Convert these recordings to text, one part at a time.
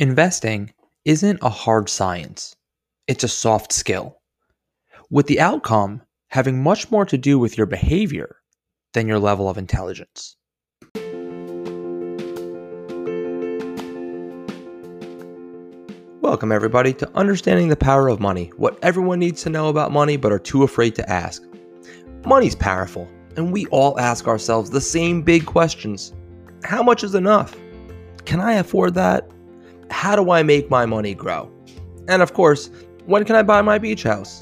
Investing isn't a hard science, it's a soft skill, with the outcome having much more to do with your behavior than your level of intelligence. Welcome, everybody, to Understanding the Power of Money what everyone needs to know about money but are too afraid to ask. Money's powerful, and we all ask ourselves the same big questions How much is enough? Can I afford that? How do I make my money grow? And of course, when can I buy my beach house?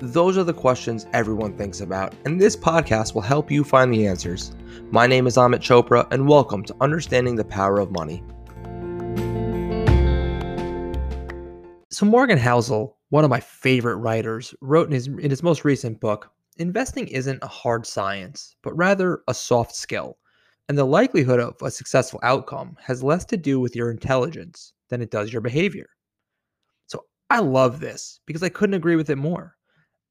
Those are the questions everyone thinks about, and this podcast will help you find the answers. My name is Amit Chopra, and welcome to Understanding the Power of Money. So, Morgan Housel, one of my favorite writers, wrote in his, in his most recent book Investing isn't a hard science, but rather a soft skill. And the likelihood of a successful outcome has less to do with your intelligence than it does your behavior. So, I love this because I couldn't agree with it more.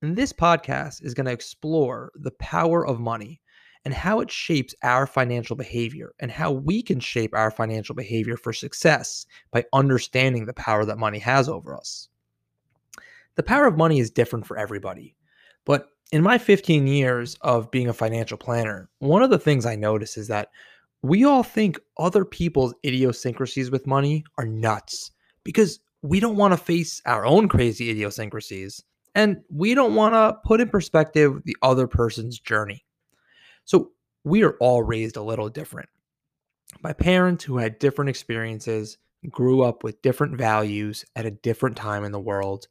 And this podcast is going to explore the power of money and how it shapes our financial behavior and how we can shape our financial behavior for success by understanding the power that money has over us. The power of money is different for everybody. But in my 15 years of being a financial planner, one of the things I notice is that we all think other people's idiosyncrasies with money are nuts because we don't want to face our own crazy idiosyncrasies and we don't want to put in perspective the other person's journey. So we are all raised a little different by parents who had different experiences, grew up with different values at a different time in the world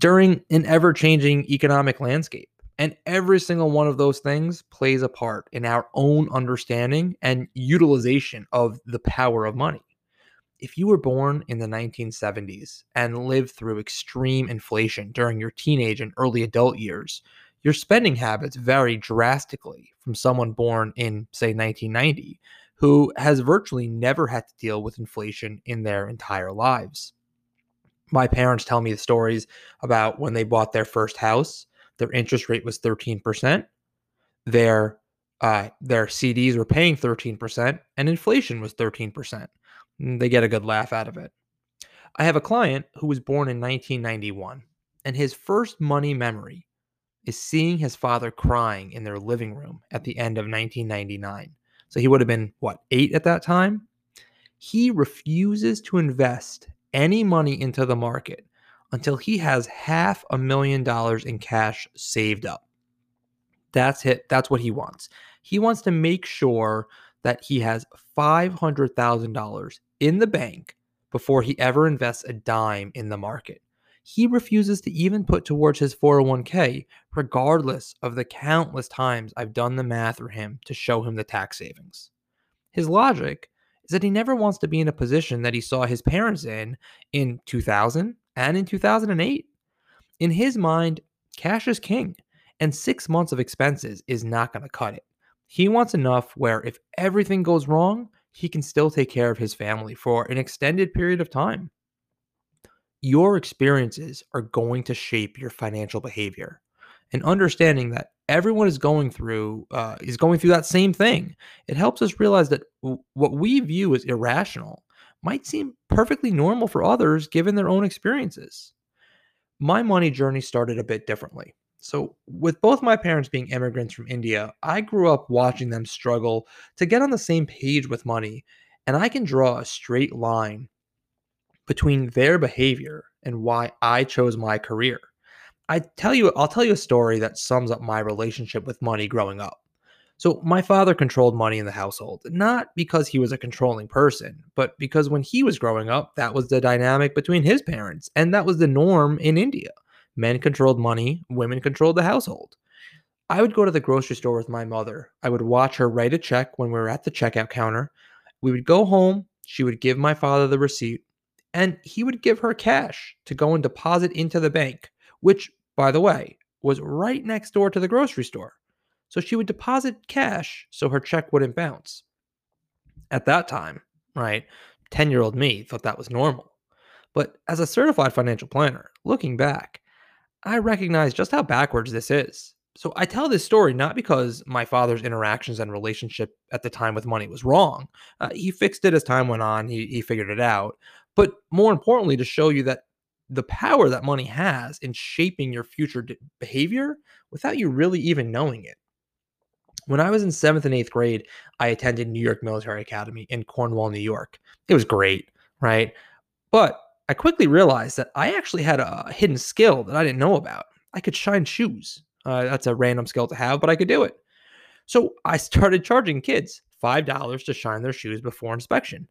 during an ever changing economic landscape. And every single one of those things plays a part in our own understanding and utilization of the power of money if you were born in the 1970s and lived through extreme inflation during your teenage and early adult years, your spending habits vary drastically from someone born in, say, 1990, who has virtually never had to deal with inflation in their entire lives. My parents tell me the stories about when they bought their first house, their interest rate was 13%, their uh, their CDs were paying 13%, and inflation was 13%. Mm, they get a good laugh out of it. I have a client who was born in 1991, and his first money memory is seeing his father crying in their living room at the end of 1999. So he would have been, what, eight at that time? He refuses to invest any money into the market until he has half a million dollars in cash saved up. That's it. That's what he wants. He wants to make sure that he has $500,000 in the bank before he ever invests a dime in the market. He refuses to even put towards his 401k, regardless of the countless times I've done the math for him to show him the tax savings. His logic is that he never wants to be in a position that he saw his parents in in 2000 and in 2008. In his mind, cash is king, and six months of expenses is not going to cut it. He wants enough where if everything goes wrong, he can still take care of his family for an extended period of time. Your experiences are going to shape your financial behavior. And understanding that everyone is going through uh, is going through that same thing, it helps us realize that w- what we view as irrational might seem perfectly normal for others given their own experiences. My money journey started a bit differently. So, with both my parents being immigrants from India, I grew up watching them struggle to get on the same page with money, and I can draw a straight line between their behavior and why I chose my career. I tell you I'll tell you a story that sums up my relationship with money growing up. So, my father controlled money in the household, not because he was a controlling person, but because when he was growing up, that was the dynamic between his parents, and that was the norm in India. Men controlled money, women controlled the household. I would go to the grocery store with my mother. I would watch her write a check when we were at the checkout counter. We would go home. She would give my father the receipt, and he would give her cash to go and deposit into the bank, which, by the way, was right next door to the grocery store. So she would deposit cash so her check wouldn't bounce. At that time, right, 10 year old me thought that was normal. But as a certified financial planner, looking back, I recognize just how backwards this is. So I tell this story not because my father's interactions and relationship at the time with money was wrong. Uh, he fixed it as time went on, he, he figured it out. but more importantly, to show you that the power that money has in shaping your future behavior without you really even knowing it. When I was in seventh and eighth grade, I attended New York Military Academy in Cornwall, New York. It was great, right? But I quickly realized that I actually had a hidden skill that I didn't know about. I could shine shoes. Uh, that's a random skill to have, but I could do it. So I started charging kids $5 to shine their shoes before inspection.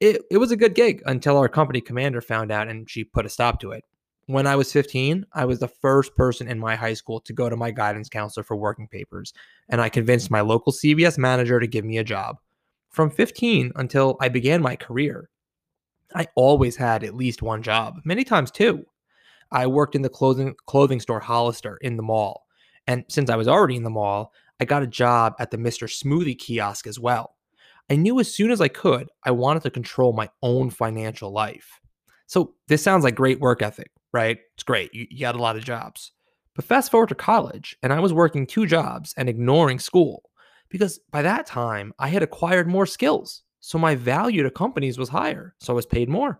It, it was a good gig until our company commander found out and she put a stop to it. When I was 15, I was the first person in my high school to go to my guidance counselor for working papers, and I convinced my local CVS manager to give me a job. From 15 until I began my career, I always had at least one job, many times two. I worked in the clothing clothing store Hollister in the mall. And since I was already in the mall, I got a job at the Mr. Smoothie kiosk as well. I knew as soon as I could, I wanted to control my own financial life. So this sounds like great work ethic, right? It's great. You, you got a lot of jobs. But fast forward to college, and I was working two jobs and ignoring school because by that time I had acquired more skills. So my value to companies was higher. So I was paid more.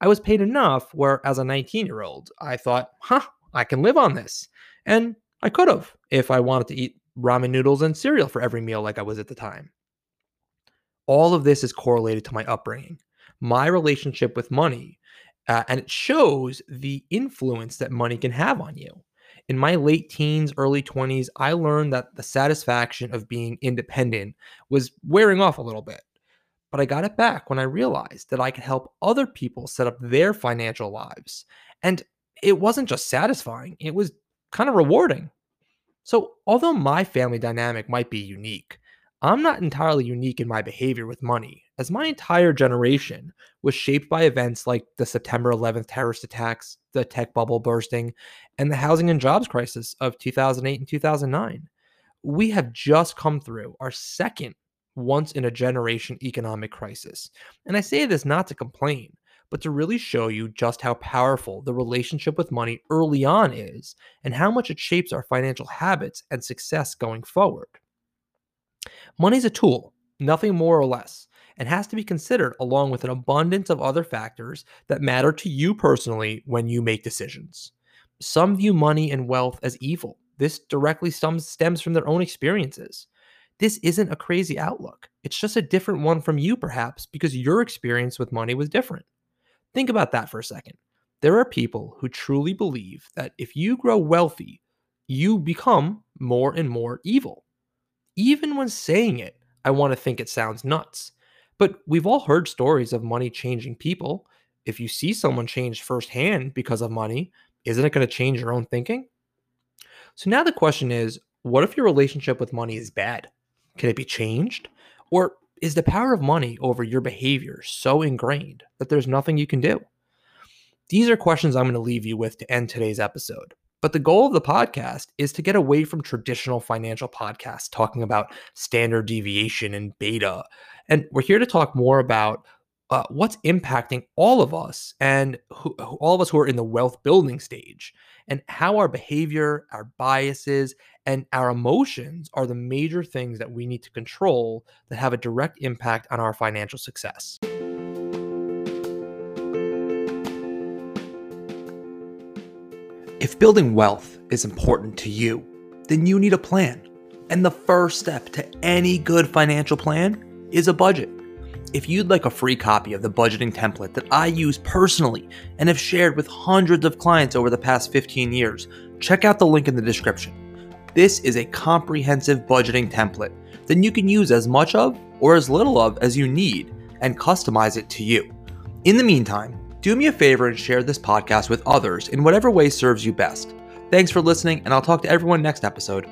I was paid enough where, as a 19 year old, I thought, huh, I can live on this. And I could have if I wanted to eat ramen noodles and cereal for every meal like I was at the time. All of this is correlated to my upbringing, my relationship with money, uh, and it shows the influence that money can have on you. In my late teens, early 20s, I learned that the satisfaction of being independent was wearing off a little bit. But I got it back when I realized that I could help other people set up their financial lives. And it wasn't just satisfying, it was kind of rewarding. So, although my family dynamic might be unique, I'm not entirely unique in my behavior with money, as my entire generation was shaped by events like the September 11th terrorist attacks, the tech bubble bursting, and the housing and jobs crisis of 2008 and 2009. We have just come through our second once in a generation economic crisis. And I say this not to complain, but to really show you just how powerful the relationship with money early on is and how much it shapes our financial habits and success going forward. Money is a tool, nothing more or less, and has to be considered along with an abundance of other factors that matter to you personally when you make decisions. Some view money and wealth as evil. This directly stems from their own experiences. This isn't a crazy outlook. It's just a different one from you, perhaps, because your experience with money was different. Think about that for a second. There are people who truly believe that if you grow wealthy, you become more and more evil. Even when saying it, I want to think it sounds nuts. But we've all heard stories of money changing people. If you see someone change firsthand because of money, isn't it going to change your own thinking? So now the question is what if your relationship with money is bad? Can it be changed? Or is the power of money over your behavior so ingrained that there's nothing you can do? These are questions I'm going to leave you with to end today's episode. But the goal of the podcast is to get away from traditional financial podcasts talking about standard deviation and beta. And we're here to talk more about uh, what's impacting all of us and who, all of us who are in the wealth building stage and how our behavior, our biases, and our emotions are the major things that we need to control that have a direct impact on our financial success. If building wealth is important to you, then you need a plan. And the first step to any good financial plan is a budget. If you'd like a free copy of the budgeting template that I use personally and have shared with hundreds of clients over the past 15 years, check out the link in the description. This is a comprehensive budgeting template that you can use as much of or as little of as you need and customize it to you. In the meantime, do me a favor and share this podcast with others in whatever way serves you best. Thanks for listening, and I'll talk to everyone next episode.